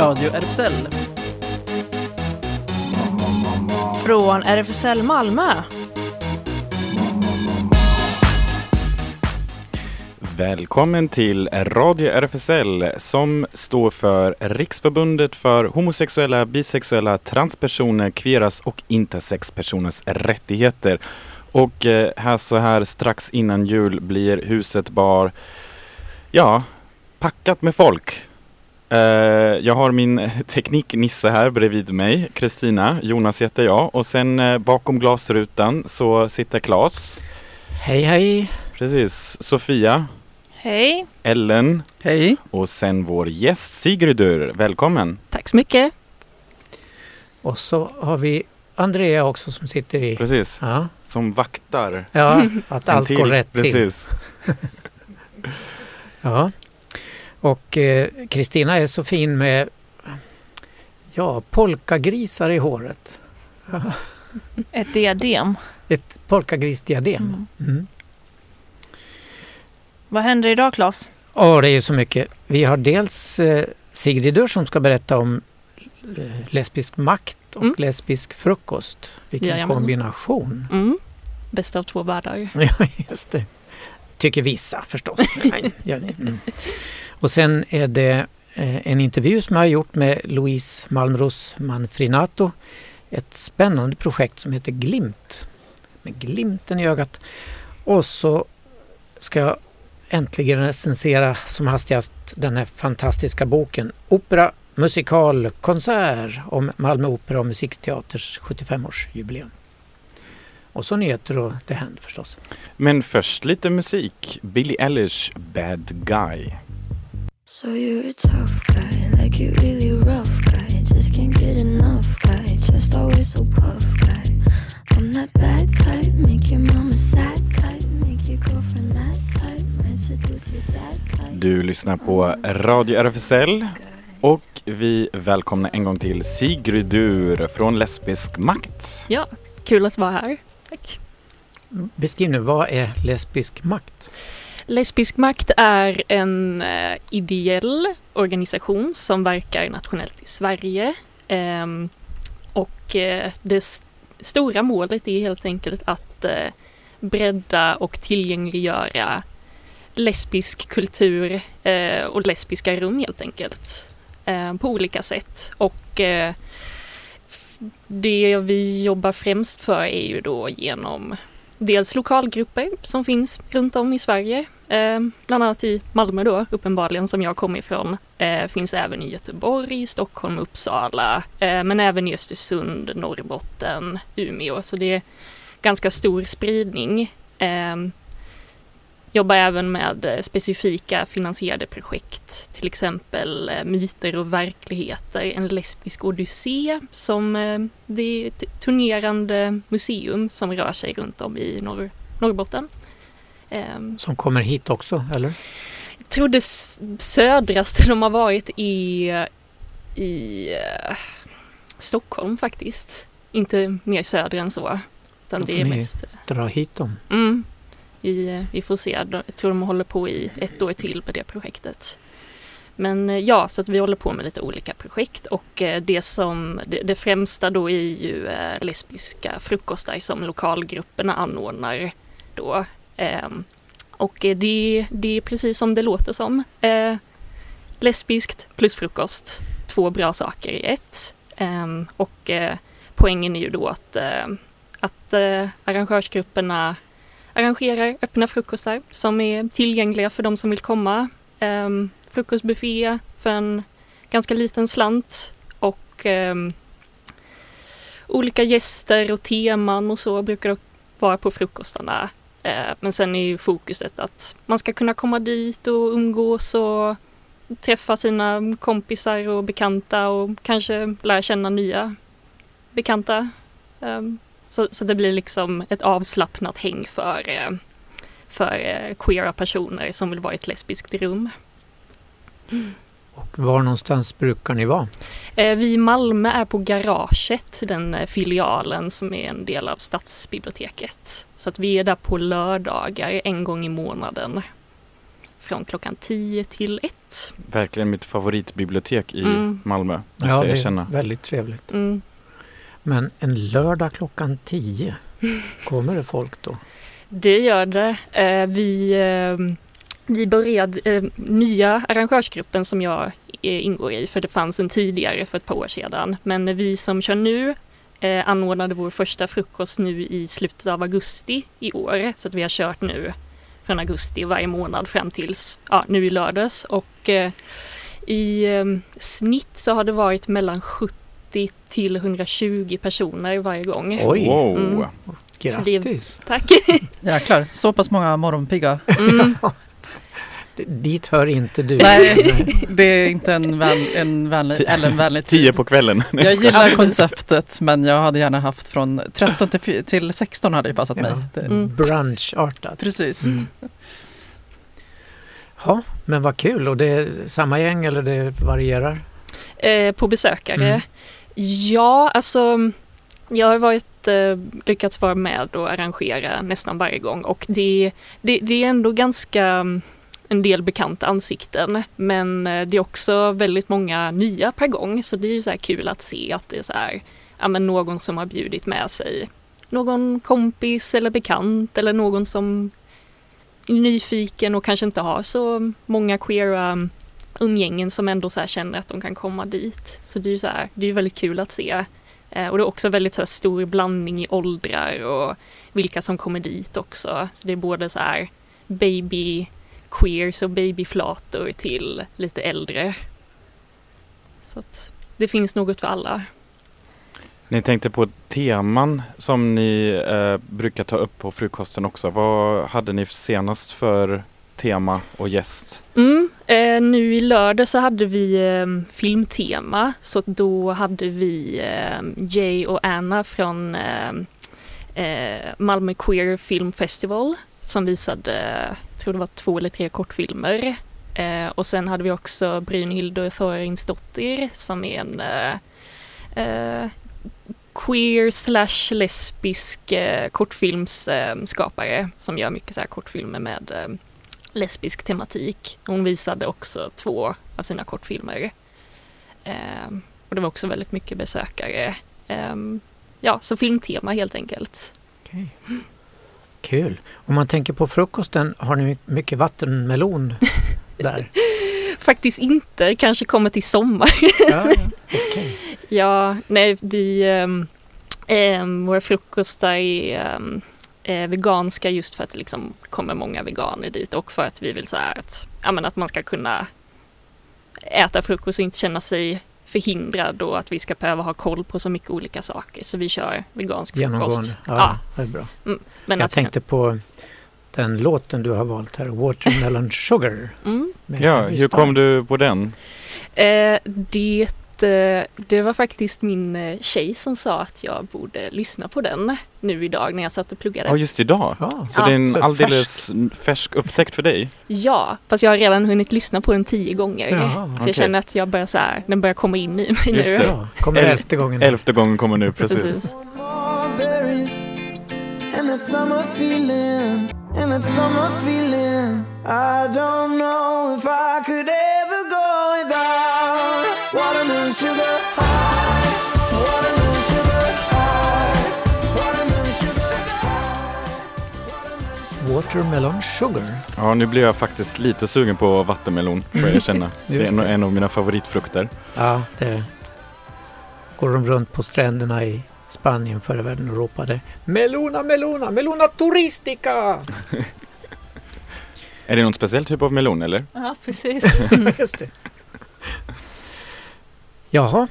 Radio RFSL. Från RFSL Malmö. Välkommen till Radio RFSL som står för Riksförbundet för homosexuella, bisexuella, transpersoner, queeras och intersexpersoners rättigheter. Och eh, här så här strax innan jul blir huset bar, ja, packat med folk. Eh, jag har min tekniknisse här bredvid mig, Kristina. Jonas heter jag och sen eh, bakom glasrutan så sitter Claes. Hej hej! Precis. Sofia. Hej. Ellen Hej. och sen vår gäst Sigridur. Välkommen! Tack så mycket. Och så har vi Andrea också som sitter i... Precis, Ja, som vaktar. ja att allt går rätt till. Precis. Ja. Och eh, Kristina är så fin med ja, polkagrisar i håret. Ett diadem. Ett polkagrisdiadem. Mm. Mm. Vad händer idag Claes? Ja, det är ju så mycket. Vi har dels eh, Sigridur som ska berätta om eh, lesbisk makt och Mm. lesbisk frukost. Vilken Jajamän. kombination. Mm. Bäst av två världar. Ja, just det. Tycker vissa förstås. Nej, ja, mm. Och sen är det eh, en intervju som jag har gjort med Louise Malmros Manfrinato. Ett spännande projekt som heter Glimt. Med glimten i ögat. Och så ska jag äntligen recensera som hastigast den här fantastiska boken Opera, musikal, konsert om Malmö Opera och Musikteaters 75-årsjubileum. Och så nyheter och det händer förstås. Men först lite musik. Billie Eilish, Bad Guy. So you're a tough guy, like you really rough guy. Just can't get enough guy, just always so puff guy. I'm that bad type, make your mama sad type, make your girlfriend mad type, might seduce your dad type. Du lyssnar på Radio RFSL och vi välkomnar en gång till Sigridur från Lesbisk makt. Ja, kul att vara här. Tack. Beskriv nu, vad är lesbisk makt? Lesbisk makt är en eh, ideell organisation som verkar nationellt i Sverige. Eh, och eh, det st stora målet är helt enkelt att eh, bredda och tillgängliggöra lesbisk kultur eh, och lesbiska rum helt enkelt. Eh, på olika sätt. Och eh, det vi jobbar främst för är ju då genom dels lokalgrupper som finns runt om i Sverige. Eh, bland annat i Malmö då, uppenbarligen, som jag kommer ifrån. Eh, finns även i Göteborg, Stockholm, Uppsala, eh, men även i Östersund, Norrbotten, Umeå. Så det är ganska stor spridning. Eh, jobbar även med eh, specifika finansierade projekt, till exempel eh, Myter och verkligheter, en lesbisk odyssé som eh, det är ett turnerande museum som rör sig runt om i norr, Norrbotten. Ehm, Som kommer hit också, eller? jag tror det södraste de har varit i, i eh, Stockholm faktiskt. Inte mer söder än så. Utan det är mest... Dra hit dem. Mm, vi, eh, vi får se. Jag tror de håller på i ett år till med det projektet. Men eh, ja, så att vi håller på med lite olika projekt och det som det, det främsta då är ju lesbiska frukostar som lokalgrupperna anordnar då. Ehm, och det, det är precis som det låter som. Eh, lesbiskt plus frukost. Två bra saker i ett. Ehm, och eh, poängen är ju då att, eh, att arrangörsgrupperna arrangerar öppna frukostar som är tillgängliga för de som vill komma. Ehm, frukostbuffé för en ganska liten slant och olika gäster och teman och så brukar det vara på frukostarna. Eh, men sen är ju fokuset att man ska kunna komma dit och umgås och träffa sina kompisar och bekanta och kanske lära känna nya bekanta. Ehm, så, så det blir liksom ett avslappnat häng för, eh, för eh, queera personer som vill vara i ett lesbiskt rum. Och var någonstans brukar ni vara? Eh, Vi i Malmö är på Garaget, den eh, filialen som är en del av stadsbiblioteket. Så att vi är där på lördagar en gång i månaden. från klockan 10 till 1. Verkligen mitt favoritbibliotek i Mm. Malmö, måste Ja, jag det erkänna. är väldigt trevligt. Mm. Men en lördag klockan 10, kommer det folk då? Det gör det. Eh, vi, vi började eh, nya arrangörsgruppen som jag eh, ingår i, för det fanns en tidigare för ett par år sedan. Men vi som kör nu eh, anordnade vår första frukost nu i slutet av augusti i år. Så att vi har kört nu från augusti varje månad fram tills ja, nu i lördags. Och eh, i eh, snitt så har det varit mellan 70 till 120 personer varje gång. Oj, Wow! Mm. Så det grattis! Tack! Jäklar, så pass många morgonpigga. Mm. Dit hör inte du. Nej, det är inte en, vän, en vänlig, Ti- eller en vänlig tid. Tio på kvällen. Jag Ja, gillar konceptet men jag hade gärna haft från 13 till, till 16 hade ju passat mig. Ja. Det, Mm. Brunchartat. Precis. Mm. Ja, men vad kul. Och det är samma gäng eller det varierar? Eh, på besökare? Mm. Ja, alltså jag har varit, eh, lyckats vara med och arrangera nästan varje gång och det, det, det är ändå ganska en del bekanta ansikten men eh, det är också väldigt många nya per gång så det är ju så här kul att se att det är så här, ja, men någon som har bjudit med sig någon kompis eller bekant eller någon som är nyfiken och kanske inte har så många queera mm, umgängen som ändå så här känner att de kan komma dit. Så det är ju så här, det är ju väldigt kul att se. Eh, och det är också väldigt så här stor blandning i åldrar och vilka som kommer dit också. Så det är både så här baby queers och babyflator till lite äldre. Så att det finns något för alla. Ni tänkte på teman som ni eh, brukar ta upp på frukosten också. Vad hade ni senast för tema och gäst? Mm, eh, nu i lördag så hade vi eh, filmtema så då hade vi eh, Jay och Anna från eh, eh, Malmö Queer Film Festival som visade, tror det var två eller tre kortfilmer. Eh, och sen hade vi också Brynhildur Thorarinsdottir som är en eh, eh, queer slash lesbisk eh, kortfilmsskapare som gör mycket så här kortfilmer med eh, lesbisk tematik. Hon visade också två av sina kortfilmer. Och det var också väldigt mycket besökare. Ja, så filmtema helt enkelt. Okej. Kul. Om man tänker på frukosten, har ni mycket vattenmelon där? Faktiskt inte, kanske kommer till sommar. Ja, okej. ja, nej, vi... Um, våra frukostar är um, eh, veganska just för att det liksom kommer många veganer dit och för att vi vill så att, ja, men att man ska kunna äta frukost och inte känna sig förhindrad och att vi ska behöva ha koll på så mycket olika saker. Så vi kör vegansk Genomgående. frukost. Ja, Ja. det är bra. Men Jag tänkte på den låten du har valt här, Watermelon Sugar. Mm. Ja, hur kom du på den? Eh, det, eh, det var faktiskt min eh, tjej som sa att jag borde lyssna på den nu idag när jag satt och pluggade. Ja, just idag. Ja, Så Ja, det är en så alldeles färsk upptäckt för dig? Ja, fast jag har redan hunnit lyssna på den tio gånger. Jaha, så okej. jag känner att jag börjar så här, den börjar komma in i mig Just nu. det. ja. Kommer Elf- elfte gången. Elfte gången kommer nu, precis. Precis. That summer feeling and that summer feeling I don't know if I could ever go without watermelon sugar high watermelon sugar high watermelon sugar high Watermelon Sugar. Ja, nu blir jag faktiskt lite sugen på vattenmelon, får jag erkänna. Det är en, av mina favoritfrukter. Ja, det går de runt på stränderna i Spanien förr i världen och ropade Melona, melona, melona turistica! Är det någon speciell typ av melon, eller? Ja, precis. Just det. Jaha,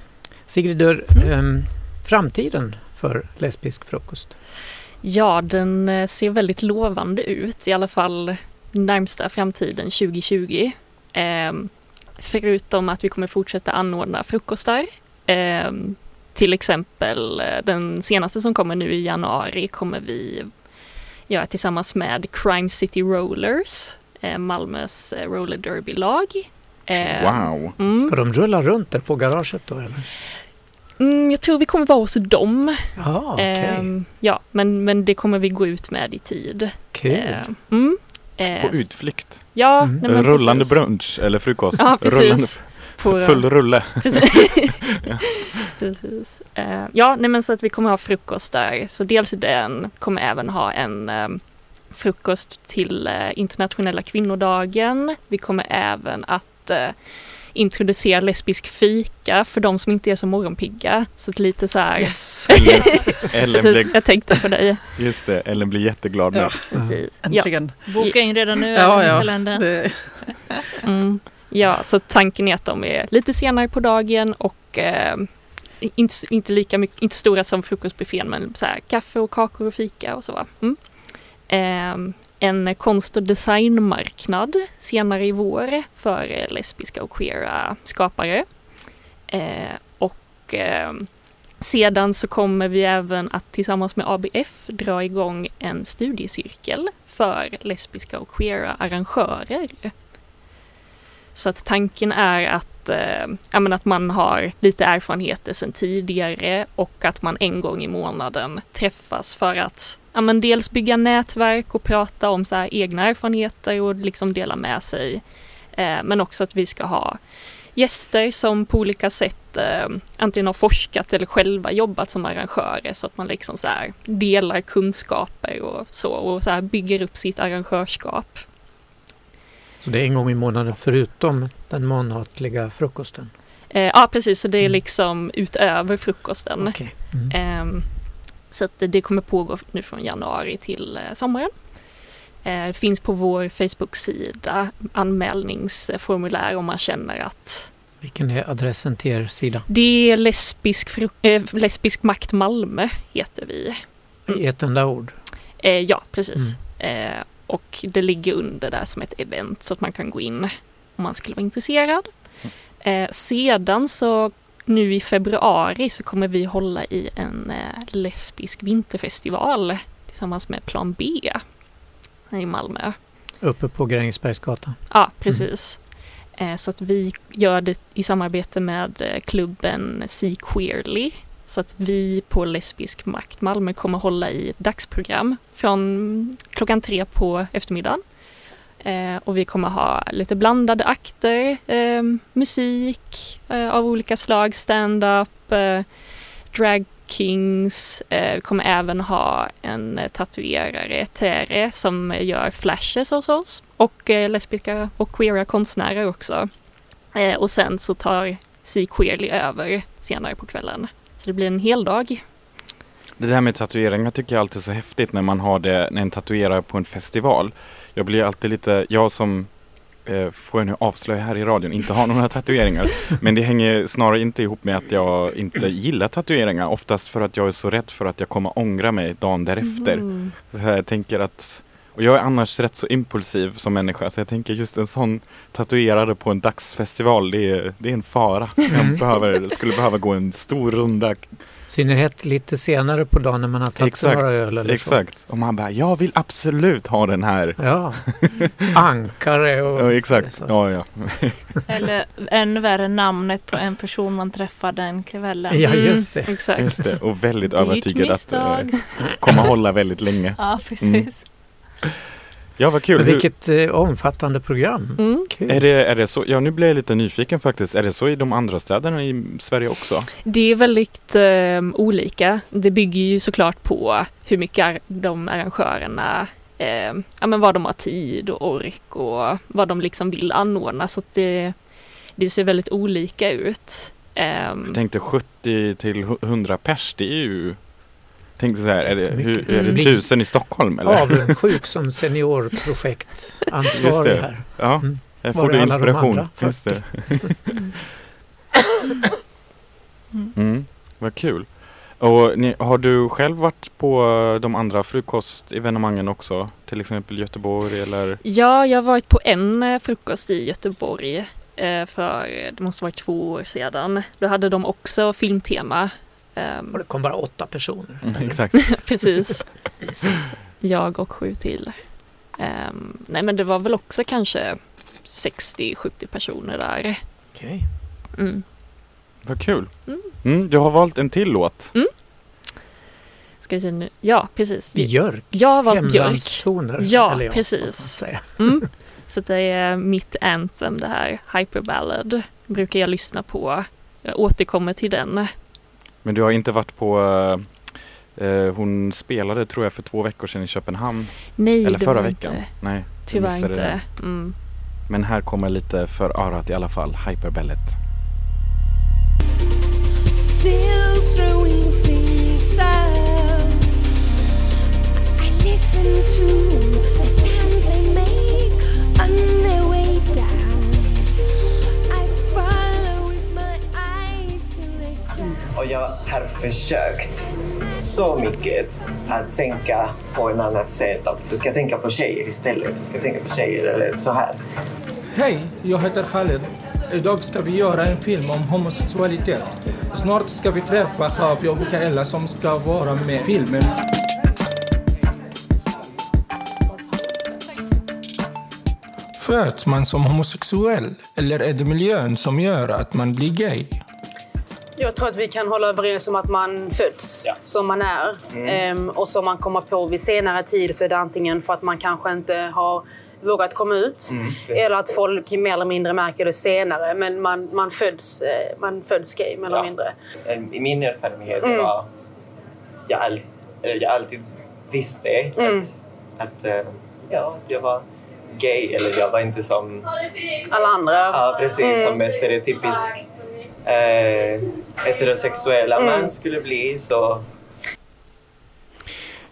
Sigrid Dörr, ehm, framtiden för lesbisk frukost? Ja, den eh, ser väldigt lovande ut, i alla fall närmsta framtiden 2020. Ehm, förutom att vi kommer fortsätta anordna frukostar. Ehm, till exempel eh, den senaste som kommer nu i januari kommer vi göra tillsammans med Crime City Rollers, eh, Malmös eh, roller derby-lag. Wow! Mm. Ska de rulla runt där på garaget då eller? Mm, jag tror vi kommer vara hos dem. Ja, okej. Ehm, ja, men, men det kommer vi gå ut med i tid. Kul. Ehm, mm. Eh, På utflykt. Ja, Mm. nej, men Rullande precis. brunch eller frukost. Ja, precis. På, full rulle. Precis. Precis. Eh, ja, nej men så att vi kommer ha frukost där. Så dels den kommer även ha en eh, frukost till eh, internationella kvinnodagen. Vi kommer även att eh, introducera lesbisk fika för de som inte är så morgonpigga. Så att lite så här. Yes! Ellen, Ellen Precis, blir, jag tänkte på dig. just det, Ellen blir jätteglad nu. Ja, Precis. Ja, äntligen. Boka in redan nu Ja, ja, ja. kalendern. Det, mm, ja, så tanken är att de är lite senare på dagen och eh, inte, inte lika mycket, inte stora som frukostbuffén men så här, kaffe och kakor och fika och så. va. Mm. Eh, en konst och designmarknad senare i vår för lesbiska och queera skapare. Eh, och ehm, sedan så kommer vi även att tillsammans med ABF dra igång en studiecirkel för lesbiska och queera arrangörer. Så att tanken är att, eh, att man har lite erfarenheter sedan tidigare och att man en gång i månaden träffas för att ja, men dels bygga nätverk och prata om så här egna erfarenheter och liksom dela med sig. Eh, men också att vi ska ha gäster som på olika sätt eh, antingen har forskat eller själva jobbat som arrangörer så att man liksom så här delar kunskaper och så och så här bygger upp sitt arrangörskap. Så det är en gång i månaden förutom den månatliga frukosten? Eh, ja precis, så det är Mm. liksom utöver frukosten. Okej. Mm. Ehm, så det- kommer pågå nu från januari till eh, sommaren. Eh, det finns på vår Facebook-sida anmälningsformulär om man känner att Vilken är adressen till er sida? det är lesbisk, eh, lesbisk makt Malmö heter vi. I ett enda ord? Eh, ja, precis. Eh, och det ligger under där som ett event så att man kan gå in om man skulle vara intresserad. Eh, sedan så nu i februari så kommer vi hålla i en eh, lesbisk vinterfestival tillsammans med Plan B här i Malmö. Uppe på Grängesbergsgatan? Ja, precis. Eh, så att vi gör det i samarbete med eh, klubben See Queerly. Så att vi på Lesbisk Makt Malmö kommer hålla i ett dagsprogram från klockan tre på eftermiddagen. Eh, och vi kommer ha lite blandade akter, eh, musik eh, av olika slag, stand-up, eh, drag kings. Eh, vi kommer även ha en tatuerare, Tere, som gör flashes hos oss. Och eh, lesbiska och queera konstnärer också. Eh, och sen så tar Si Queerly över senare på kvällen. Så det blir en hel dag. Det där med tatueringar tycker jag alltid är så häftigt när man har det, när en tatuerar på en festival. Jag blir alltid lite, jag som eh, får jag nu avslöja här i radion, inte har några tatueringar. Men det hänger snarare inte ihop med att jag inte gillar tatueringar. Oftast för att jag är så rädd för att jag kommer ångra mig dagen därefter. Mm. Så här, jag tänker att, och jag är annars rätt så impulsiv som människa så jag tänker just en sån tatuerare på en dagsfestival det är, det är en fara. Jag Mm. behöver, skulle behöva gå en stor runda. Synnerhet lite senare på dagen när man har tagit Exakt, några öl eller så. Exakt. Och man bara, jag vill absolut ha den här. Ja, ankare och... Ja, exakt. så. Ja, ja. Eller ännu värre namnet på en person man träffar den kvällen. Ja, just det. Mm, exakt. Just det. Och väldigt övertygad att misstag. kommer hålla väldigt länge. Ja, precis. Mm. Ja, vad kul. Vilket eh, omfattande program. Mm. Kul. är, det, är det så? Ja, nu blir jag lite nyfiken faktiskt. Är det så i de andra städerna i Sverige också? Det är väldigt eh, olika. Det bygger ju såklart på hur mycket ar- de arrangörerna, eh, ja men vad de har tid och ork och vad de liksom vill anordna. Så att det, det ser väldigt olika ut. Ehm, Jag tänkte 70 till 100 pers, det är ju... Tänkte så här, är det, hur, är det Mm. tusen i Stockholm eller? Avundsjuk som seniorprojektansvarig här. Ja, Mm. jag Var får du inspiration. Just det. Mm, vad kul. Och ni, har du själv varit på de andra frukostevenemangen också? Till exempel Göteborg eller? Ja, jag har varit på en eh, frukost i Göteborg eh, för, det måste varit två år sedan. Då hade de också filmtema. Ehm, Och det kom bara åtta personer. Mm, exakt. Precis. Jag och sju till. Ehm, nej men det var väl också kanske 60-70 personer där. Okej. Mm. Vad kul. Mm. Mm, du har valt en till låt. ska vi se nu, ja precis. Björk. Jag har valt björk. Ja, eller precis. Mm. Så det är mitt anthem det här, Hyperballad. Brukar jag lyssna på. Jag återkommer till den. Men du har inte varit på eh, hon spelade tror jag för två veckor sedan i Köpenhamn. Nej, eller förra veckan. inte. Nej, Tyvärr inte. det. Mm. Men här kommer lite för örat i alla fall. Hyperballet. Still throwing things out. I listen to the sounds they make on their way Och jag har försökt så mycket att tänka på ett annat sätt. Att Du ska tänka på tjejer istället. Du ska tänka på tjejer eller så här. Hej, jag heter Khaled. Idag ska vi göra en film om homosexualitet. Snart ska vi träffa Javi och Mikaela som ska vara med i filmen. Föds man som homosexuell eller är det miljön som gör att man blir gay? Jag tror att vi kan hålla överens om att man föds som man är. Ehm, och som man kommer på vid senare tid så är det antingen för att man kanske inte har vågat komma ut eller att folk mer eller mindre märker det senare. Men man, man, föds, eh, man föds gay mer eller Ja. mindre. I min erfarenhet Mm. var... Jag, all, jag alltid visste Mm. att, att, eh, ja, att jag var gay. Eller jag var inte som... Alla andra. Ja, precis. Mm. Som en stereotypisk eh, heterosexuella Mm. man skulle bli. Så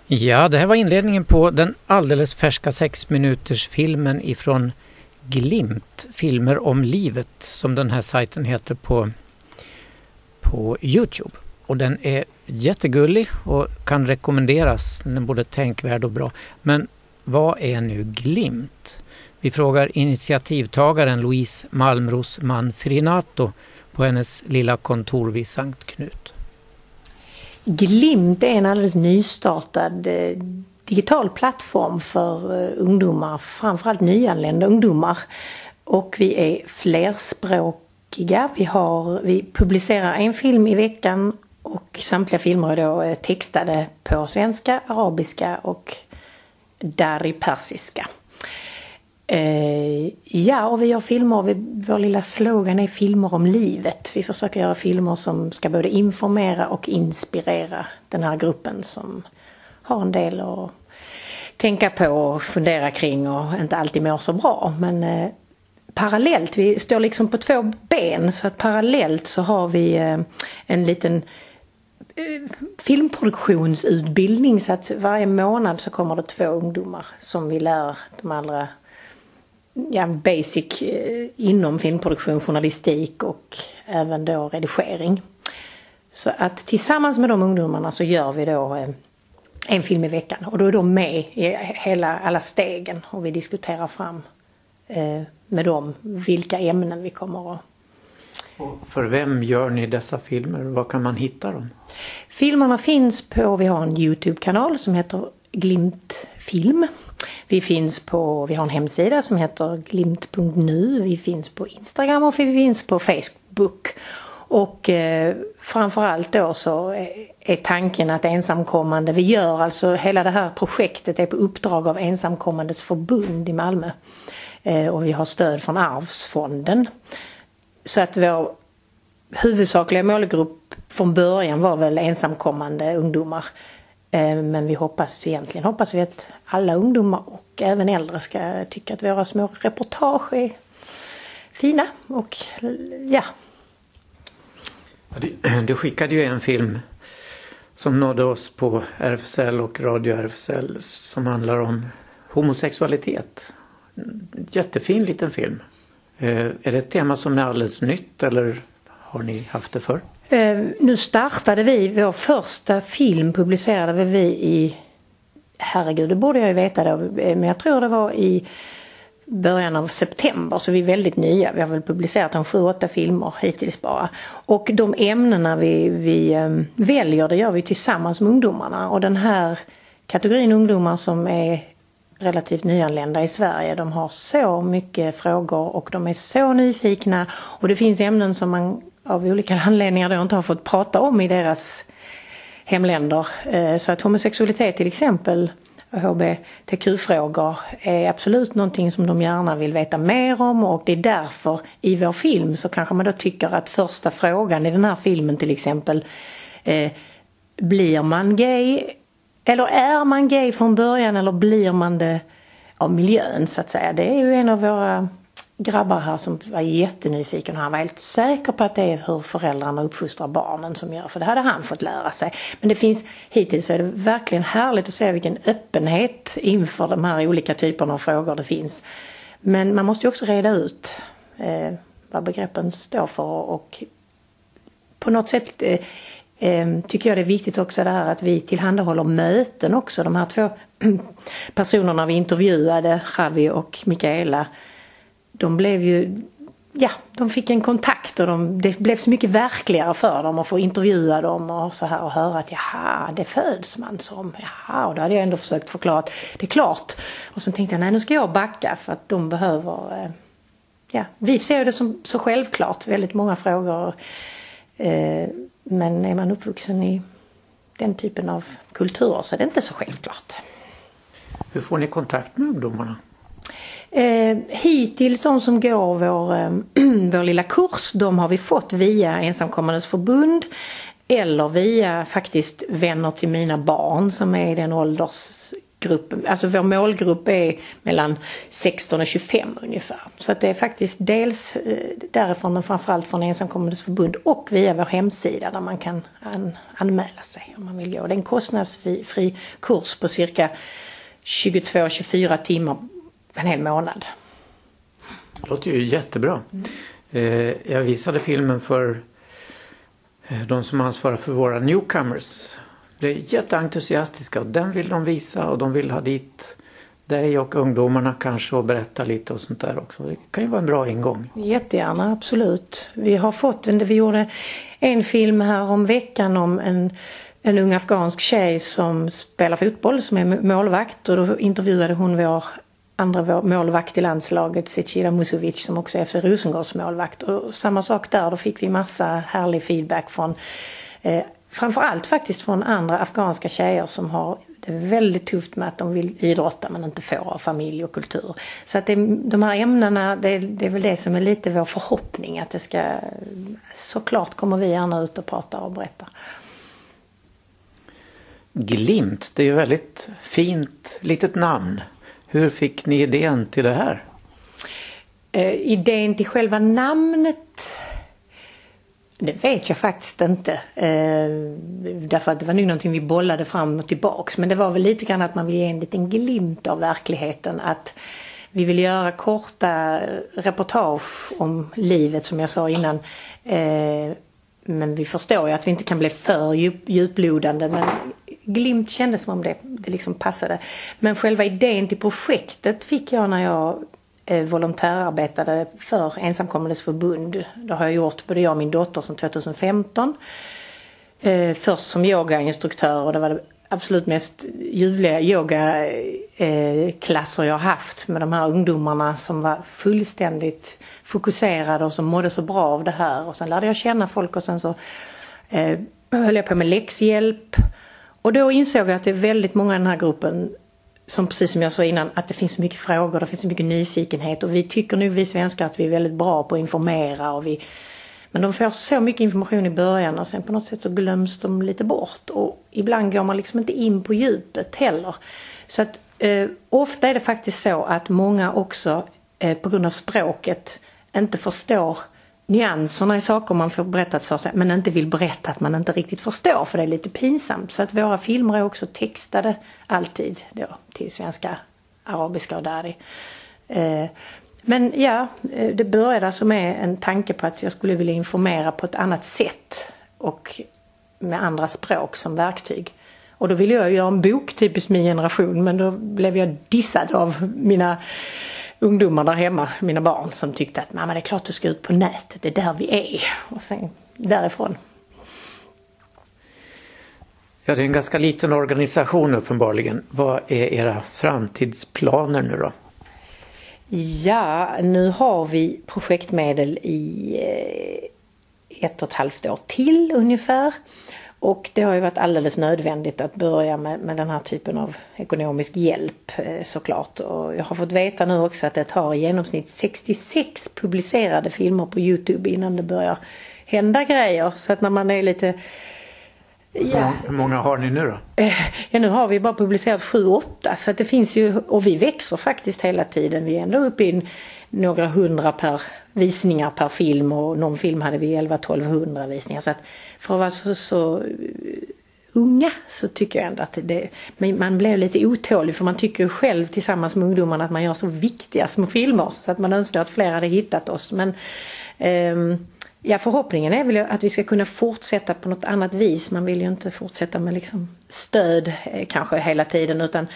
Ja, det här var inledningen på den alldeles färska sex minuters filmen ifrån Glimt, filmer om livet, som den här sajten heter på, på Youtube. Och den är jättegullig och kan rekommenderas. Den är både tänkvärd och bra. Men vad är nu Glimt? Vi frågar initiativtagaren Louise Malmros Manfrinato på hennes lilla kontor vid Sankt Knut. Glimt är en alldeles nystartad eh, digital plattform för eh, ungdomar, framförallt nyanlända ungdomar. Och vi är flerspråkiga. Vi, har, vi publicerar en film i veckan och samtliga filmer är då eh, textade på svenska, arabiska och dari persiska. Eh, ja, och vi gör filmer. Vi, vår lilla slogan är filmer om livet. Vi försöker göra filmer som ska både informera och inspirera den här gruppen som har en del att tänka på och fundera kring och inte alltid mår så bra. Men eh, parallellt, vi står liksom på två ben så att parallellt så har vi eh, en liten eh, filmproduktionsutbildning så att varje månad så kommer det två ungdomar som vi lär de allra ja, basic eh, inom filmproduktion, journalistik och även då redigering. Så att tillsammans med de ungdomarna så gör vi då eh, en film i veckan och då är de med i hela, alla stegen och vi diskuterar fram eh, med dem vilka ämnen vi kommer att För vem gör ni dessa filmer? Var kan man hitta dem? Filmerna finns på, vi har en Youtube-kanal som heter Glimt Film. Vi finns på, vi har en hemsida som heter glimt.nu. Vi finns på Instagram och vi finns på Facebook. Och eh, framförallt då så är, tanken att ensamkommande, vi gör alltså hela det här projektet är på uppdrag av Ensamkommandes förbund i Malmö. Eh, och vi har stöd från Arvsfonden. Så att vår huvudsakliga målgrupp från början var väl ensamkommande ungdomar. Eh, men vi hoppas egentligen hoppas vi att alla ungdomar och även äldre ska tycka att våra små reportage är fina och ja. Du, skickade ju en film som nådde oss på RFSL och Radio RFSL som handlar om homosexualitet. Jättefin liten film. Eh, är det ett tema som är alldeles nytt eller har ni haft det förr? Eh, nu startade vi, vår första film publicerade vi i, herregud det borde jag ju veta då, eh, men jag tror det var i början av september så vi är väldigt nya. Vi har väl publicerat en sju, åtta filmer hittills bara. Och de ämnena vi, vi eh, väljer det gör vi tillsammans med ungdomarna och den här kategorin ungdomar som är relativt nyanlända i Sverige. De har så mycket frågor och de är så nyfikna och det finns ämnen som man av olika anledningar då inte har fått prata om i deras eh, hemländer. Eh, så att homosexualitet till exempel hbtq-frågor är absolut någonting som de gärna vill veta mer om och det är därför i vår film så kanske man då tycker att första frågan i den här filmen till exempel eh, blir man gay eller är man gay från början eller blir man det av miljön så att säga. Det är ju en av våra grabbar här som var jättenyfiken och han var helt säker på att det är hur föräldrarna uppfostrar barnen som gör, för det hade han fått lära sig. Men det finns, hittills så är det verkligen härligt att se vilken öppenhet inför de här olika typerna av frågor det finns. Men man måste ju också reda ut eh, vad begreppen står för och på något sätt eh, eh, tycker jag det är viktigt också det här att vi tillhandahåller möten också. De här två personerna vi intervjuade, Javi och Mikaela, de blev ju ja, de fick en kontakt och de, det blev så mycket verkligare för dem att få intervjua dem och så här och höra att jaha, det föds man som. Jaha, och då hade jag ändå försökt förklara att det är klart. Och sen tänkte jag, nej nu ska jag backa för att de behöver, eh, ja, vi ser det som så självklart, väldigt många frågor. Eh, men är man uppvuxen i den typen av kulturer så är det inte så självklart. Hur får ni kontakt med ungdomarna? Eh, hittills de som går vår, eh, vår lilla kurs, de har vi fått via Ensamkommandes förbund eller via faktiskt vänner till mina barn som är i den åldersgruppen. Alltså vår målgrupp är mellan 16 och 25 ungefär. Så att det är faktiskt dels eh, därifrån men framförallt från Ensamkommandes förbund och via vår hemsida där man kan an anmäla sig om man vill gå. Det är en kostnadsfri kurs på cirka 22-24 timmar en hel månad. Det låter ju jättebra. Mm. jag visade filmen för eh, de som ansvarar för våra newcomers. De är jätteentusiastiska och den vill de visa och de vill ha dit dig och ungdomarna kanske och berätta lite och sånt där också. Det kan ju vara en bra ingång. Jättegärna, absolut. Vi har fått vi gjorde en film här om veckan om en en ung afghansk tjej som spelar fotboll som är målvakt och då intervjuade hon vår andra målvakt i landslaget, Zecira Musovic som också är FC Rosengårds målvakt. Och samma sak där, då fick vi massa härlig feedback från eh, framförallt faktiskt från andra afghanska tjejer som har det väldigt tufft med att de vill idrotta men inte får av familj och kultur. Så att det, de här ämnena, det, det, är väl det som är lite vår förhoppning att det ska... Såklart kommer vi gärna ut och prata och berätta. Glimt, det är ju väldigt fint litet namn. Hur fick ni idén till det här? Eh, idén till själva namnet det vet jag faktiskt inte. Eh, därför att det var nog någonting vi bollade fram och tillbaks. Men det var väl lite grann att man vill ge en liten glimt av verkligheten. Att vi vill göra korta reportage om livet som jag sa innan. Eh, men vi förstår ju att vi inte kan bli för djup, djuplodande. Men glimt kändes som om det, det liksom passade. Men själva idén till projektet fick jag när jag eh, volontärarbetade för Ensamkommandes förbund. Det har jag gjort både jag och min dotter sedan 2015. Eh, först som yogainstruktör och det var det absolut mest ljuvliga yogaklasser eh, jag haft med de här ungdomarna som var fullständigt fokuserade och som mådde så bra av det här. Och sen lärde jag känna folk och sen så eh, höll jag på med läxhjälp och då insåg jag att det är väldigt många i den här gruppen som precis som jag sa innan, att det finns så mycket frågor, det finns så mycket nyfikenhet och vi tycker nu vi svenskar att vi är väldigt bra på att informera och vi men de får så mycket information i början och sen på något sätt så glöms de lite bort och ibland går man liksom inte in på djupet heller. Så att eh, ofta är det faktiskt så att många också eh, på grund av språket inte förstår nyanserna i saker man får berättat för sig men inte vill berätta att man inte riktigt förstår för det är lite pinsamt. Så att våra filmer är också textade alltid då till svenska, arabiska och dari. Eh, men ja, eh, det började alltså med en tanke på att jag skulle vilja informera på ett annat sätt och med andra språk som verktyg. Och då ville jag göra en bok, typiskt min generation, men då blev jag dissad av mina ungdomar där hemma, mina barn, som tyckte att mamma det är klart du ska ut på nätet, det är där vi är. Och sen därifrån. Ja, det är en ganska liten organisation uppenbarligen. Vad är era framtidsplaner nu då? Ja, nu har vi projektmedel i eh, ett och ett halvt år till ungefär. Och det har ju varit alldeles nödvändigt att börja med, med den här typen av ekonomisk hjälp eh, såklart. Och jag har fått veta nu också att det tar i genomsnitt 66 publicerade filmer på Youtube innan det börjar hända grejer. Så att när man är lite Ja. Hur många har ni nu då? Eh, ja, nu har vi bara publicerat 7-8 så att det finns ju, och vi växer faktiskt hela tiden. Vi är ändå uppe i några hundra per visningar per film och någon film hade vi 11-1200 visningar. Så att för att vara så, så eh, unga så tycker jag ändå att det, man blir lite otålig för man tycker själv tillsammans med ungdomarna att man gör så viktiga små filmer så att man önskar att fler hade hittat oss. Men um, Ja, förhoppningen är väl att vi ska kunna fortsätta på något annat vis. Man vill ju inte fortsätta med liksom stöd eh, kanske hela tiden utan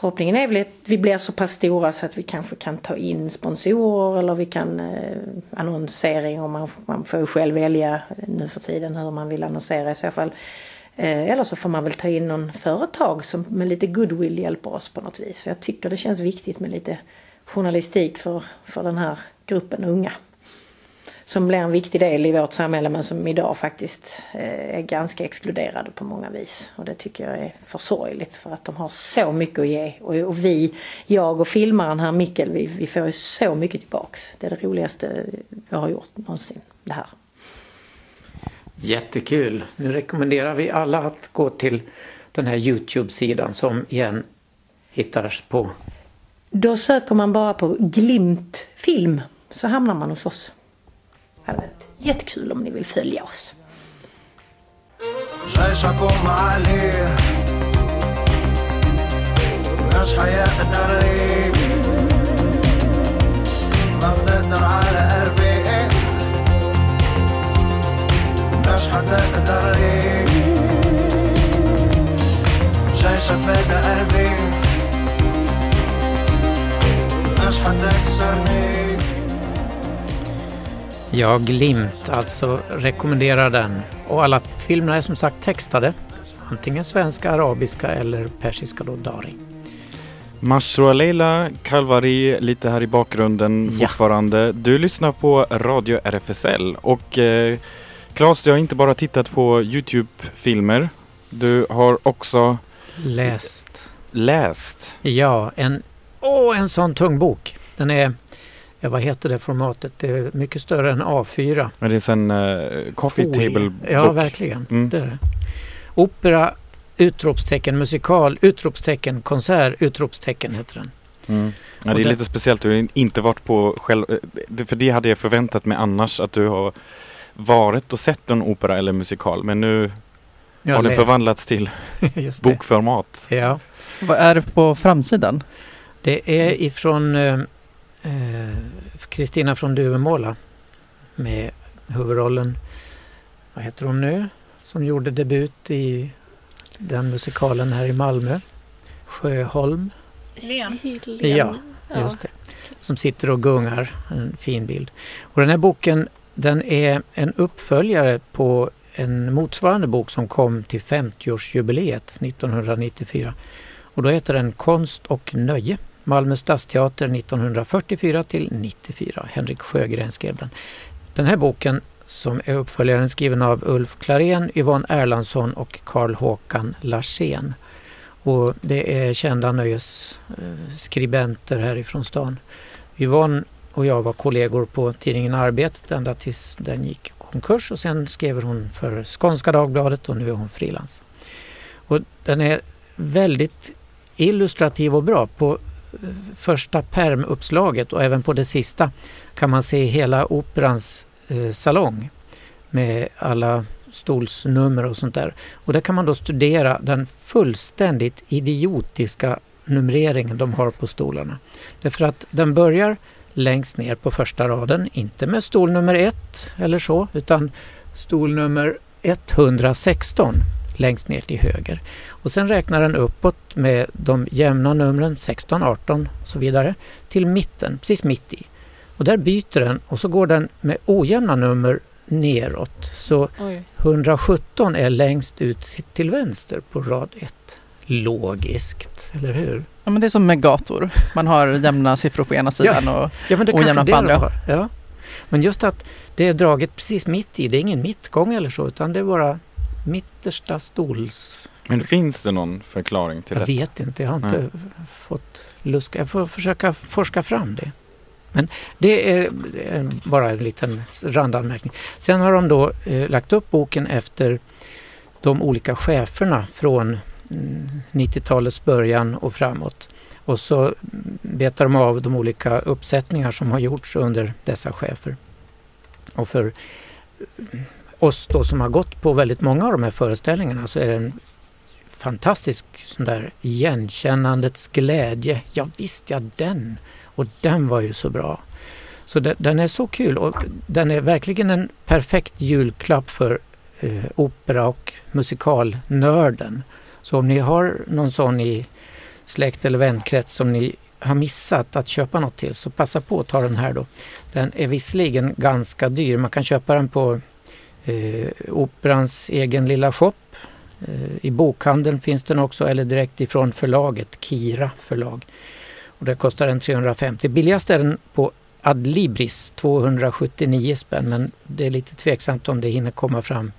förhoppningen är väl att vi blir så pass stora så att vi kanske kan ta in sponsorer eller vi kan eh, annonsering och man, man får själv välja nu för tiden hur man vill annonsera i så fall. Eh, eller så får man väl ta in någon företag som med lite goodwill hjälper oss på något vis. För jag tycker det känns viktigt med lite journalistik för, för den här gruppen unga som blir en viktig del i vårt samhälle men som idag faktiskt eh, är ganska exkluderade på många vis. Och det tycker jag är för sorgligt för att de har så mycket att ge. Och, vi, jag och filmaren här Mikkel, vi, vi får ju så mycket tillbaks. Det är det roligaste jag har gjort någonsin, det här. Jättekul! Nu rekommenderar vi alla att gå till den här Youtube-sidan som igen hittas på? Då söker man bara på Glimt film så hamnar man hos oss Jag vet inte. Jättekul om ni vill följa oss. جيش اقوم عليه مش حيقدر ليه ما بتقدر على قلبي مش حتقدر ليه جيشك فدى قلبي مش حتكسرني Ja, Glimt alltså rekommenderar den. Och alla filmerna är som sagt textade. Antingen svenska, arabiska eller persiska då, dari. Mashroa Leila, Kalvari lite här i bakgrunden ja. fortfarande. Du lyssnar på Radio RFSL och eh, Claes, du har inte bara tittat på Youtube-filmer. Du har också läst. Läst? Ja, en, åh, en sån tung bok. Den är ja, vad heter det formatet? Det är mycket större än A4. Men det är en uh, coffee table book. Ja, verkligen. Mm. Det är det. Opera, utropstecken, musikal, utropstecken, konsert, utropstecken heter den. Mm. Ja, det är lite speciellt, du har inte varit på själv, eh, för det hade jag förväntat mig annars att du har varit och sett en opera eller musikal men nu jag har den förvandlats till bokformat. Ja. Vad är det på framsidan? Det är ifrån Eh, Kristina eh, från Duvemåla med huvudrollen, vad heter hon nu, som gjorde debut i den musikalen här i Malmö. Sjöholm. Len. Ja, just det. Som sitter och gungar, en fin bild. Och den här boken den är en uppföljare på en motsvarande bok som kom till 50-årsjubileet 1994. Och då heter den Konst och nöje. Malmö stadsteater 1944 till 94. Henrik Sjögren skrev den. Den här boken som är uppföljaren skriven av Ulf Klarén, Yvonne Erlandsson och Karl Håkan Larsén. Och det är kända nöjesskribenter härifrån stan. Yvonne och jag var kollegor på tidningen Arbetet ända tills den gick konkurs och sen skrev hon för Skånska Dagbladet och nu är hon frilans. Och den är väldigt illustrativ och bra. På första permuppslaget och även på det sista kan man se hela operans eh, salong med alla stolsnummer och sånt där. Och där kan man då studera den fullständigt idiotiska numreringen de har på stolarna. Därför att den börjar längst ner på första raden, inte med stol nummer ett eller så, utan stol nummer 116 längst ner till höger. Och sen räknar den uppåt med de jämna numren 16, 18 och så vidare till mitten, precis mitt i. Och där byter den och så går den med ojämna nummer neråt. Så Oj. 117 är längst ut till vänster på rad 1. Logiskt, eller hur? Ja men det är som med gator. Man har jämna siffror på ena sidan ja. och ja, ojämna på andra. Ja. Men just att det är draget precis mitt i, det är ingen mittgång eller så utan det är bara mittersta stols... Men finns det någon förklaring till Jag detta? vet inte, jag har inte Nej. fått luska. Jag får försöka forska fram det. Men det är bara en liten randanmärkning. Sen har de då eh, lagt upp boken efter de olika cheferna från mm, 90-talets början och framåt. Och så mm, betar de av de olika uppsättningar som har gjorts under dessa chefer. Och för mm, oss då som har gått på väldigt många av de här föreställningarna så är det en fantastisk sån där igenkännandets glädje. Ja visst, ja den! Och den var ju så bra. Så den, den är så kul och den är verkligen en perfekt julklapp för eh, opera och musikalnörden. Så om ni har någon sån i släkt eller vänkrets som ni har missat att köpa något till så passa på att ta den här då. Den är visserligen ganska dyr. Man kan köpa den på eh, Operans egen lilla shop. Eh, I bokhandeln finns den också eller direkt ifrån förlaget, Kira förlag. Och det kostar den 350. Billigast är den på Adlibris, 279 spänn. Men det är lite tveksamt om det hinner komma fram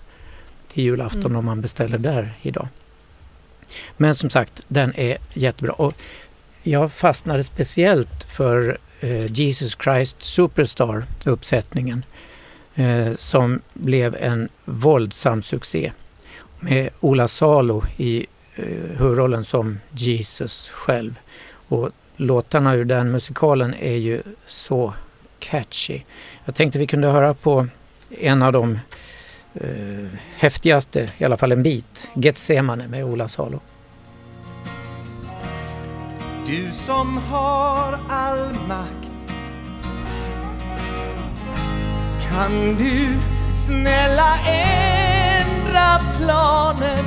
till julafton Mm. om man beställer där idag. Men som sagt, den är jättebra. Och jag fastnade speciellt för eh, Jesus Christ Superstar uppsättningen eh, som blev en våldsam succé med Ola Salo i eh, huvudrollen som Jesus själv. Och låtarna ur den musikalen är ju så catchy. Jag tänkte vi kunde höra på en av de eh, häftigaste, i alla fall en bit, Getsemane med Ola Salo. Du som har all makt Kan du snälla ändra planen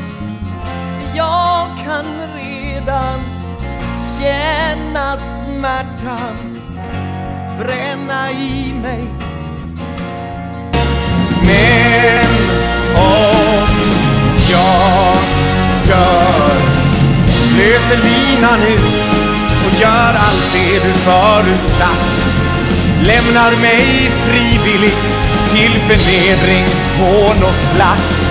För jag kan redan känna smärtan bränna i mig Men om jag dör löper linan ut och gör allt det du förutsatt. Lämnar mig frivilligt till förnedring, hån och slakt.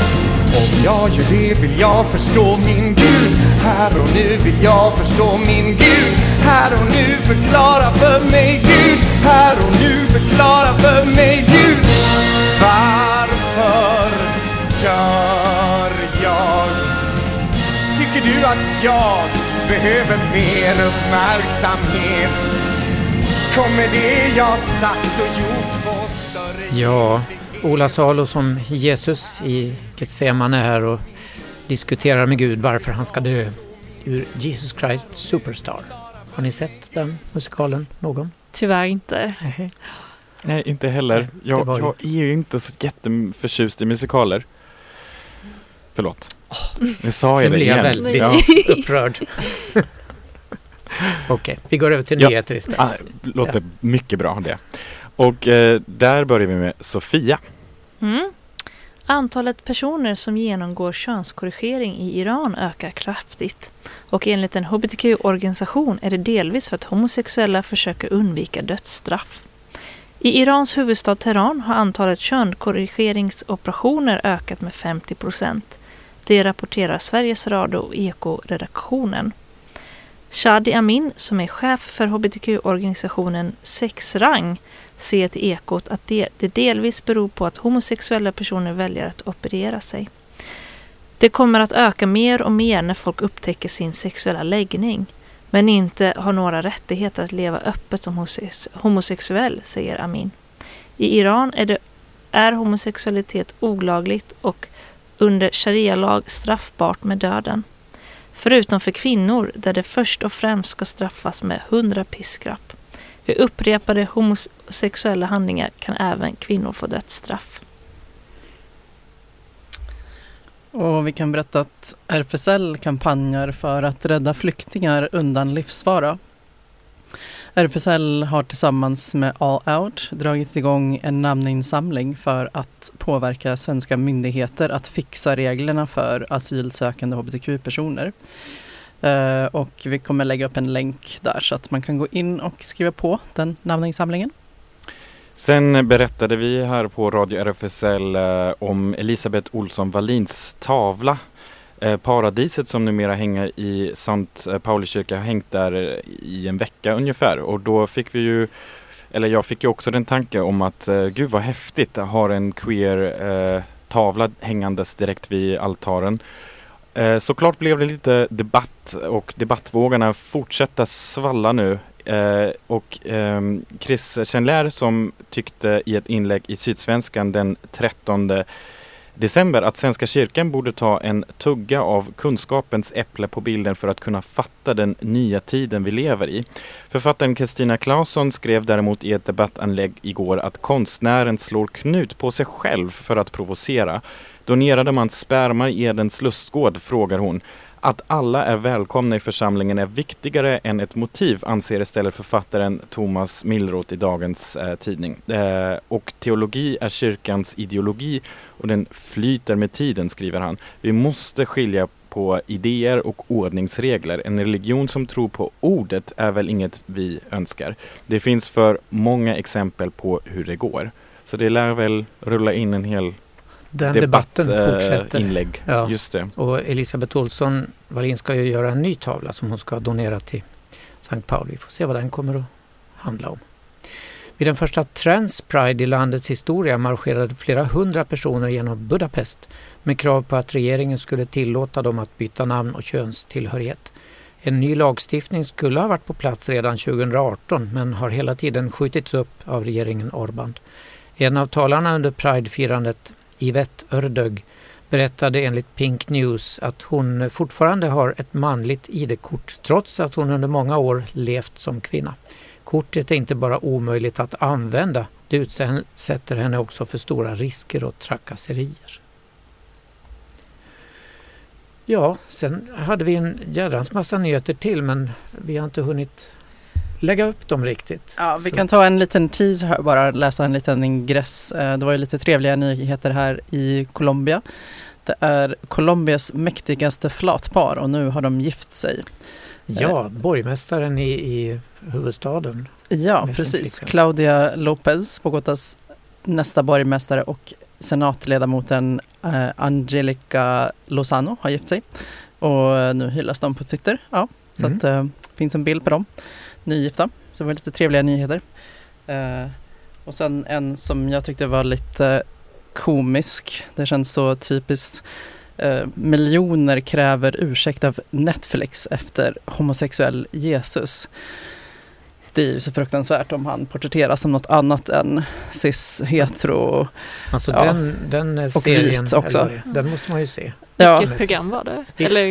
Om jag gör det vill jag förstå min Gud. Här och nu vill jag förstå min Gud. Här och nu förklara för mig Gud. Här och nu förklara för mig Gud. Varför dör jag? Tycker du att jag behöver mer uppmärksamhet? Kommer det jag sagt och gjort få större Ja, Ola Salo som Jesus i Getsemane här och diskuterar med Gud varför han ska dö ur Jesus Christ Superstar. Har ni sett den musikalen någon? Tyvärr inte. Nej. Nej, inte heller. Jag, ju- jag är ju inte så jätteförtjust i musikaler. Förlåt. Nu sa Nu jag det blir jag igen. väldigt Ja. upprörd. Okej, vi går över till Ja. nyheter istället. Ah, låter mycket bra det. Och eh, där börjar vi med Sofia. Mm. Antalet personer som genomgår könskorrigering i Iran ökar kraftigt. Och enligt en hbtq-organisation är det delvis för att homosexuella försöker undvika dödsstraff. I Irans huvudstad Teheran har antalet könkorrigeringsoperationer ökat med 50 procent. Det rapporterar Sveriges Radio och Eko-redaktionen. Shadi Amin, som är chef för hbtq-organisationen Sexrang, säger till Ekot att det, det delvis beror på att homosexuella personer väljer att operera sig. Det kommer att öka mer och mer när folk upptäcker sin sexuella läggning, men inte har några rättigheter att leva öppet som homosexuell, säger Amin. I Iran är, det, är homosexualitet olagligt och under sharia-lag straffbart med döden. Förutom för kvinnor, där det först och främst ska straffas med 100 piskrapp. Vid upprepade homosexuella handlingar kan även kvinnor få dödsstraff. Och vi kan berätta att RFSL kampanjar för att rädda flyktingar undan livsfara. RFSL har tillsammans med All Out dragit igång en namninsamling för att påverka svenska myndigheter att fixa reglerna för asylsökande hbtq-personer. Eh, och vi kommer lägga upp en länk där så att man kan gå in och skriva på den namninsamlingen. Sen berättade vi här på Radio RFSL eh, om Elisabeth Olsson Wallins tavla eh, Paradiset som numera hänger i Sankt eh, Pauli kyrka har hängt där eh, i en vecka ungefär och då fick vi ju eller jag fick ju också den tanke om att eh, gud vad häftigt, att ha en queer eh, tavla hängandes direkt vid altaren. Eh, såklart blev det lite debatt och debattvågorna fortsätter svalla nu. Eh, och eh, Chris Chenler som tyckte i ett inlägg i Sydsvenskan den 13 december att Svenska kyrkan borde ta en tugga av kunskapens äpple på bilden för att kunna fatta den nya tiden vi lever i. Författaren Kristina Claesson skrev däremot i ett debattanlägg igår att konstnären slår knut på sig själv för att provocera. Donerade man sperma i Edens lustgård, frågar hon. Att alla är välkomna i församlingen är viktigare än ett motiv, anser istället författaren Thomas Millroth i dagens eh, tidning. Eh, och teologi är kyrkans ideologi och den flyter med tiden, skriver han. Vi måste skilja på idéer och ordningsregler. En religion som tror på ordet är väl inget vi önskar. Det finns för många exempel på hur det går. Så det lär väl rulla in en hel den debatt, debatten eh, fortsätter. inlägg. Ja. Just det. Och Elisabeth Olsson Wallin ska ju göra en ny tavla som hon ska donera till Sankt Pauli. Vi får se vad den kommer att handla om. Vid den första Trans Pride i landets historia marscherade flera hundra personer genom Budapest med krav på att regeringen skulle tillåta dem att byta namn och könstillhörighet. En ny lagstiftning skulle ha varit på plats redan 2018 men har hela tiden skjutits upp av regeringen Orbán. En av talarna under Pride-firandet, Yvette Ördög, berättade enligt Pink News att hon fortfarande har ett manligt ID-kort trots att hon under många år levt som kvinna. Kortet är inte bara omöjligt att använda, det utsätter henne också för stora risker och trakasserier. Ja, sen hade vi en jädrans massa nyheter till men vi har inte hunnit lägga upp dem riktigt. Ja, vi Så- kan ta en liten tease här, bara läsa en liten ingress. Eh, Det var ju lite trevliga nyheter här i Colombia. Det är Colombias mäktigaste flatpar och nu har de gift sig. Ja, borgmästaren i, i huvudstaden. Ja, precis. Claudia Lopez, Bogotas nästa borgmästare och senatledamoten eh, Angelica Lozano har gift sig. Och eh, nu hyllas de på Twitter. Ja, så Mm. att eh, finns en bild på dem, nygifta. Så det var lite trevliga nyheter. Eh, och sen en som jag tyckte var lite komisk. Det känns så typiskt. Eh, miljoner kräver ursäkt av Netflix efter homosexuell Jesus. Det är ju så fruktansvärt om han porträtteras som något annat än cis, hetero. Alltså Ja. den, den eh, Och serien, vit också. eller den måste man ju se. Ja. Vilket program var det? Eller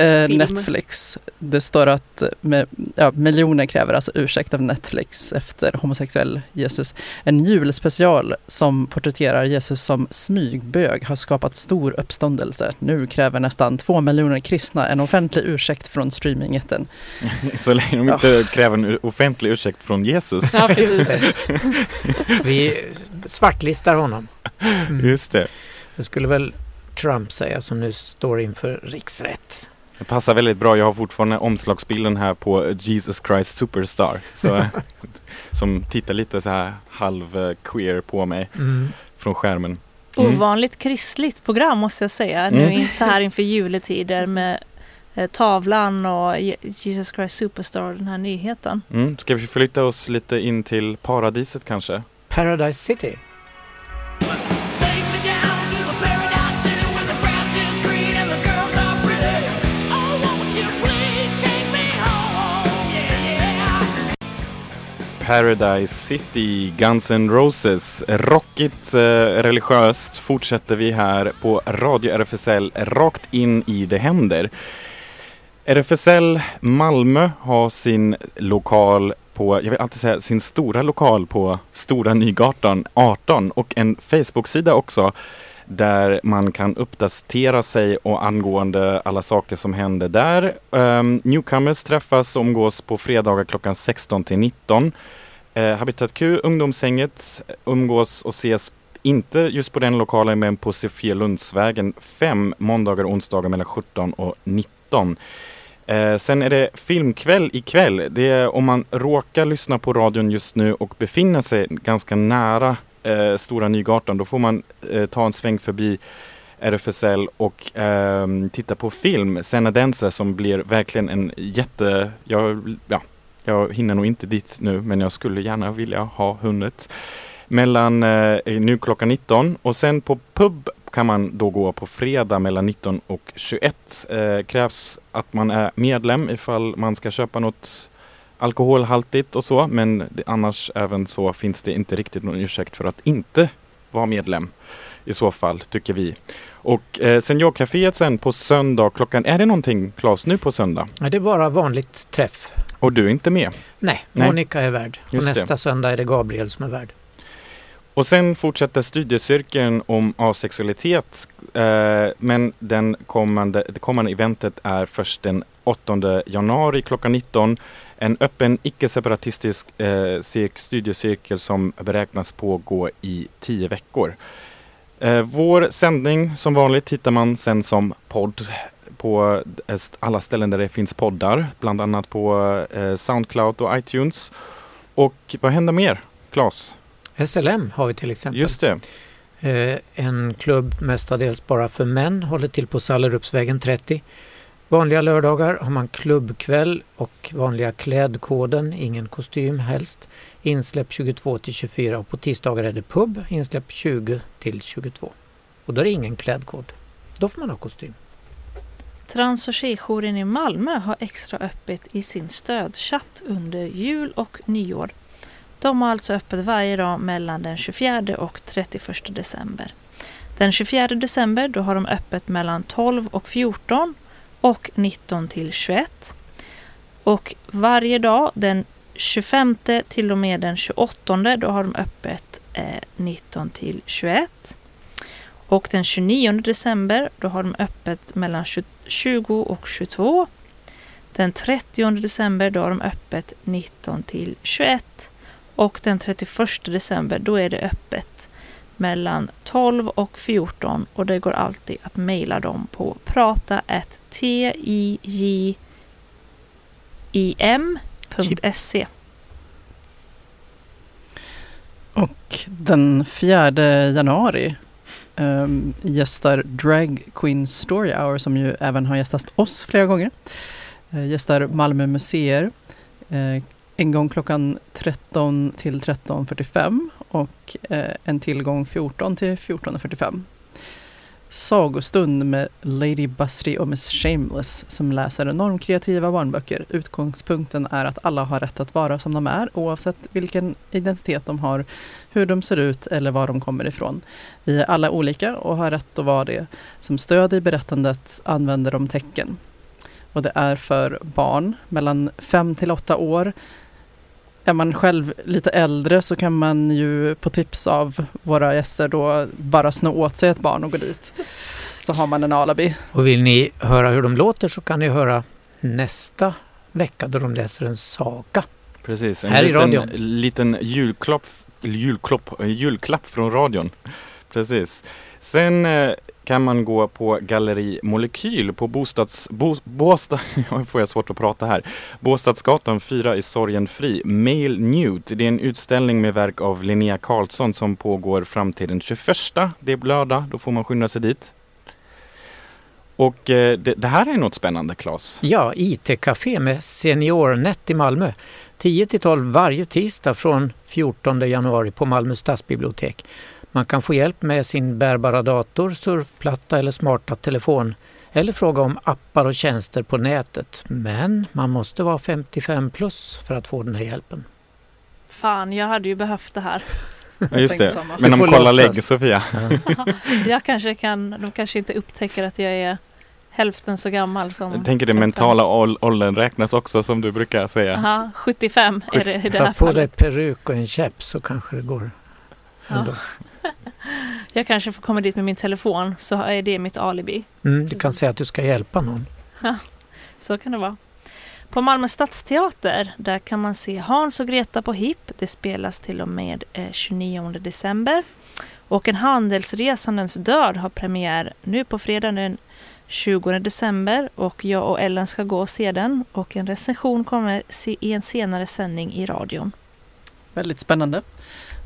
Eh? Netflix. Det står att med, ja, miljoner kräver alltså ursäkt av Netflix efter homosexuell Jesus. En julspecial som porträtterar Jesus som smygbög har skapat stor uppståndelse. Nu kräver nästan två miljoner kristna en offentlig ursäkt från streamingjätten. Så länge de inte kräver en offentlig ursäkt från Jesus. Ja, precis. Vi svartlistar honom. Mm. Just det. Det skulle väl Trump säga som nu står inför riksrätt. Det passar väldigt bra. Jag har fortfarande omslagsbilden här på Jesus Christ Superstar. Så, som tittar lite så här halv queer på mig Mm. från skärmen. Mm. Ovanligt kristligt program måste jag säga. Mm. Nu in så här inför juletider med eh, tavlan och Je- Jesus Christ Superstar, den här nyheten. Mm. Ska vi flytta oss lite in till paradiset kanske? Paradise City. Paradise City, Guns N' Roses. Rockigt, eh, religiöst fortsätter vi här på Radio RFSL rakt in i det händer. RFSL Malmö har sin lokal på, jag vill alltid säga sin stora lokal på Stora Nygatan 18 och en Facebook-sida också där man kan uppdatera sig och angående alla saker som händer där. Um, newcomers träffas och umgås på fredagar klockan 16 till 19. Uh, eh, Habitat Q, ungdomshänget, umgås och ses inte just på den lokalen men på Sofielundsvägen 5 måndagar och onsdagar mellan 17 och 19. Eh, sen är det filmkväll ikväll. Det är om man råkar lyssna på radion just nu och befinner sig ganska nära eh, Stora Nygatan. Då får man eh, ta en sväng förbi RFSL och eh, titta på film, Senadense, som blir verkligen en jätte... Jag, ja, jag hinner nog inte dit nu, men jag skulle gärna vilja ha hunnit. Mellan eh, nu klockan 19 och sen på pub kan man då gå på fredag mellan 19 och 21. Eh, krävs att man är medlem ifall man ska köpa något alkoholhaltigt och så, men annars även så finns det inte riktigt någon ursäkt för att inte vara medlem i så fall, tycker vi. Och eh, Seniorcaféet sen på söndag klockan, är det någonting Claes nu på söndag? Nej, det är bara vanligt träff. Och du är inte med? Nej, Nej. Monica är värd. Och Just det. nästa söndag är det Gabriel som är värd. Och sen fortsätter studiecirkeln om asexualitet. Eh, men den kommande, det kommande eventet är först den 8 januari klockan 19. En öppen icke-separatistisk eh, cirk- studiecirkel som beräknas pågå i tio veckor. Eh, vår sändning som vanligt hittar man sen som podd på alla ställen där det finns poddar, bland annat på eh, Soundcloud och iTunes. Och vad händer mer, Claes? SLM har vi till exempel. Just det. Eh, en klubb mestadels bara för män håller till på Sallerupsvägen 30. Vanliga lördagar har man klubbkväll och vanliga klädkoden, ingen kostym helst. Insläpp 22 till 24 och på tisdagar är det pub, insläpp 20 till 22. Och då är det ingen klädkod. Då får man ha kostym. Trans och tjejjouren i Malmö har extra öppet i sin stödchatt under jul och nyår. De har alltså öppet varje dag mellan den 24 och 31 december. Den 24 december då har de öppet mellan 12 och 14 och 19 till 21. Och varje dag den 25 till och med den 28 då har de öppet eh, 19 till 21. Och den 29 december då har de öppet mellan 20 och 22. Den 30 december då har de öppet 19 till 21. Och den 31 december då är det öppet mellan 12 och 14 och det går alltid att mejla dem på prata.tijim.se. Och den 4 januari um, gästar Drag Queen Story Hour som ju även har gästat oss flera gånger. Uh, gästar Malmö museer uh, en gång klockan 13 till 13.45 och uh, en tillgång 14 till 14.45. Sagostund med Lady Busty och Miss Shameless som läser normkreativa barnböcker. Utgångspunkten är att alla har rätt att vara som de är oavsett vilken identitet de har, hur de ser ut eller var de kommer ifrån. Vi är alla olika och har rätt att vara det. Som stöd i berättandet använder de tecken. Och det är för barn mellan 5 till 8 år. Är man själv lite äldre så kan man ju på tips av våra gäster då bara sno åt sig ett barn och gå dit. Så har man en alibi. Och vill ni höra hur de låter så kan ni höra nästa vecka då de läser en saga. Precis, en Här i liten, radion. liten julklapp, julklapp, julklapp från radion. Precis. Sen eh, kan man gå på Galleri Molekyl på bostads... Bo, Båstad, får jag svårt att prata här. Båstadsgatan 4 i Sorgenfri. Male Newt. Det är en utställning med verk av Linnea Karlsson som pågår fram till den 21. Det är lördag, då får man skynda sig dit. Och eh, det, det här är något spännande, Claes. Ja, IT-café med SeniorNet i Malmö. 10 till 12 varje tisdag från 14 januari på Malmö stadsbibliotek. Man kan få hjälp med sin bärbara dator, surfplatta eller smarta telefon eller fråga om appar och tjänster på nätet. Men man måste vara 55 plus för att få den här hjälpen. Fan, jag hade ju behövt det här. Ja, just det. Men om får kolla låtsas. lägg, Sofia. jag kanske kan, de kanske inte upptäcker att jag är hälften så gammal som... Jag tänker det mentala ål- åldern räknas också som du brukar säga. Aha, 75 är det i det Ta här på dig fallet. peruk och en käpp så kanske det går. Ändå. Jag kanske får komma dit med min telefon så är det mitt alibi. Mm, du kan säga att du ska hjälpa någon. Så kan det vara. På Malmö stadsteater där kan man se Hans och Greta på HIP. Det spelas till och med eh, 29 december. Och En handelsresandens död har premiär nu på fredag den 20 december och jag och Ellen ska gå och se den och en recension kommer i en senare sändning i radion. Väldigt spännande.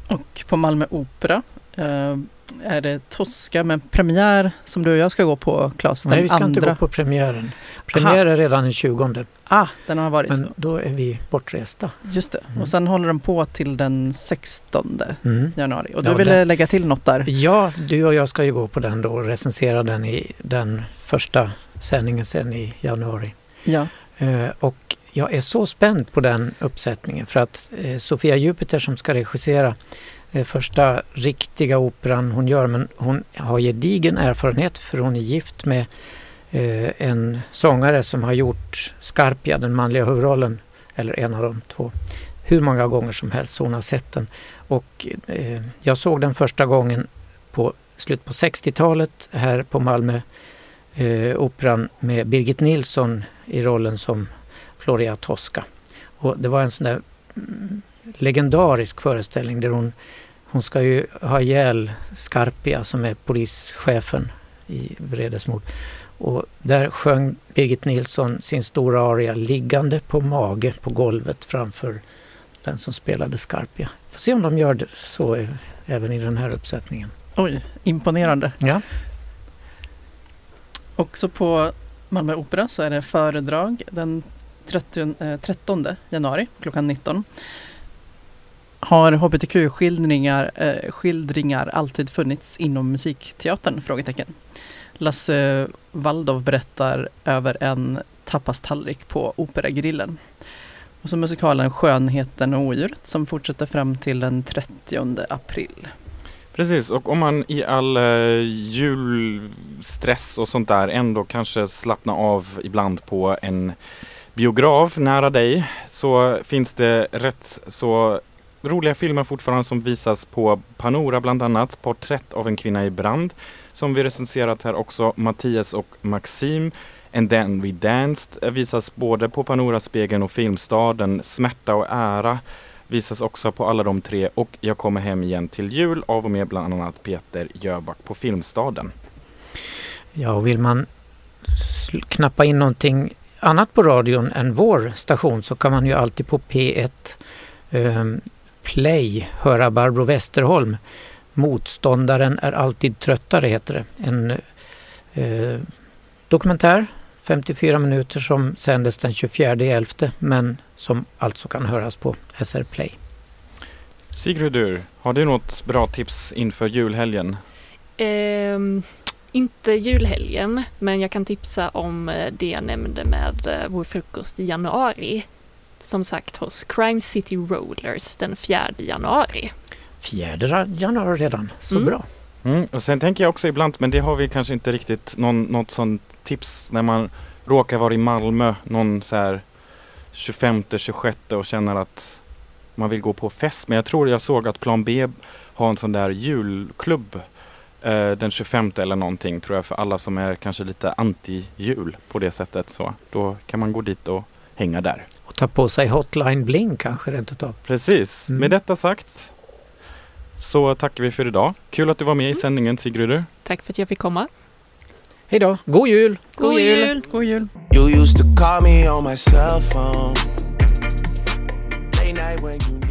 Och på Malmö Opera eh, är det Tosca med premiär som du och jag ska gå på, Claes. Nej, vi ska andra. inte gå på premiären. Premiär är redan den 20. Ah, den har varit. Men då är vi bortresta. Just det. Mm. Och sen håller de på till den 16 mm. januari. Och du ja, ville den... lägga till något där? Ja, du och jag ska ju gå på den då och recensera den i den första sändningen sen i januari. Ja. Eh, och jag är så spänd på den uppsättningen för att eh, Sofia Jupiter som ska regissera eh, första riktiga operan hon gör men hon har gedigen erfarenhet för hon är gift med eh, en sångare som har gjort Scarpia, den manliga huvudrollen, eller en av de två, hur många gånger som helst så hon har sett den. Och eh, jag såg den första gången på slutet på 60-talet här på Malmö eh, Operan med Birgit Nilsson i rollen som Floria Tosca. Och det var en sån där mm, legendarisk föreställning där hon, hon ska ju ha ihjäl Scarpia som är polischefen i Vredesmod. Och där sjöng Birgit Nilsson sin stora aria liggande på mage på golvet framför den som spelade Scarpia. Får se om de gör det så även i den här uppsättningen. Oj, imponerande. Ja. Också på Malmö Opera så är det föredrag den 30, 13 eh, januari klockan 19. Har hbtq-skildringar eh, skildringar alltid funnits inom musikteatern? Frågetecken. Lasse Waldov berättar över en tapastallrik på Operagrillen. Och så musikalen Skönheten och odjuret som fortsätter fram till den 30 april. Precis, och om man i all eh, julstress och sånt där ändå kanske slappnar av ibland på en biograf nära dig så finns det rätt så roliga filmer fortfarande som visas på Panora bland annat. Porträtt av en kvinna i brand som vi recenserat här också. Mattias och Maxim. And then we danced eh, visas både på Panoraspegeln och Filmstaden. Smärta och ära visas också på alla de tre och Jag kommer hem igen till jul av och med bland annat Peter Jöback på Filmstaden. Ja, och vill man knappa in någonting annat på radion än vår station så kan man ju alltid på P1 eh, Play höra Barbro Westerholm Motståndaren är alltid tröttare heter det. En eh, dokumentär, 54 minuter som sändes den 24.11 men som alltså kan höras på SR Play. Sigrid, har du något bra tips inför julhelgen? Eh, inte julhelgen, men jag kan tipsa om eh, det jag nämnde med eh, vår frukost i januari. Som sagt hos Crime City Rollers den 4 januari. 4 januari redan, så mm. bra. Mm. Och sen tänker jag också ibland, men det har vi kanske inte riktigt någon, något sånt tips när man råkar vara i Malmö någon så här 25, 26 och känner att man vill gå på fest. Men jag tror jag såg att Plan B har en sån där julklubb eh, den 25 eller någonting tror jag för alla som är kanske lite anti-jul på det sättet. Så då kan man gå dit och hänga där. Och ta på sig Hotline Bling kanske rent utav. Precis. Mm. Med detta sagt så tackar vi för idag. Kul att du var med i sändningen Sigrid. Tack för att jag fick komma. Hej då. God jul! God, jul! God jul! You used to call me on my cell phone Late night when you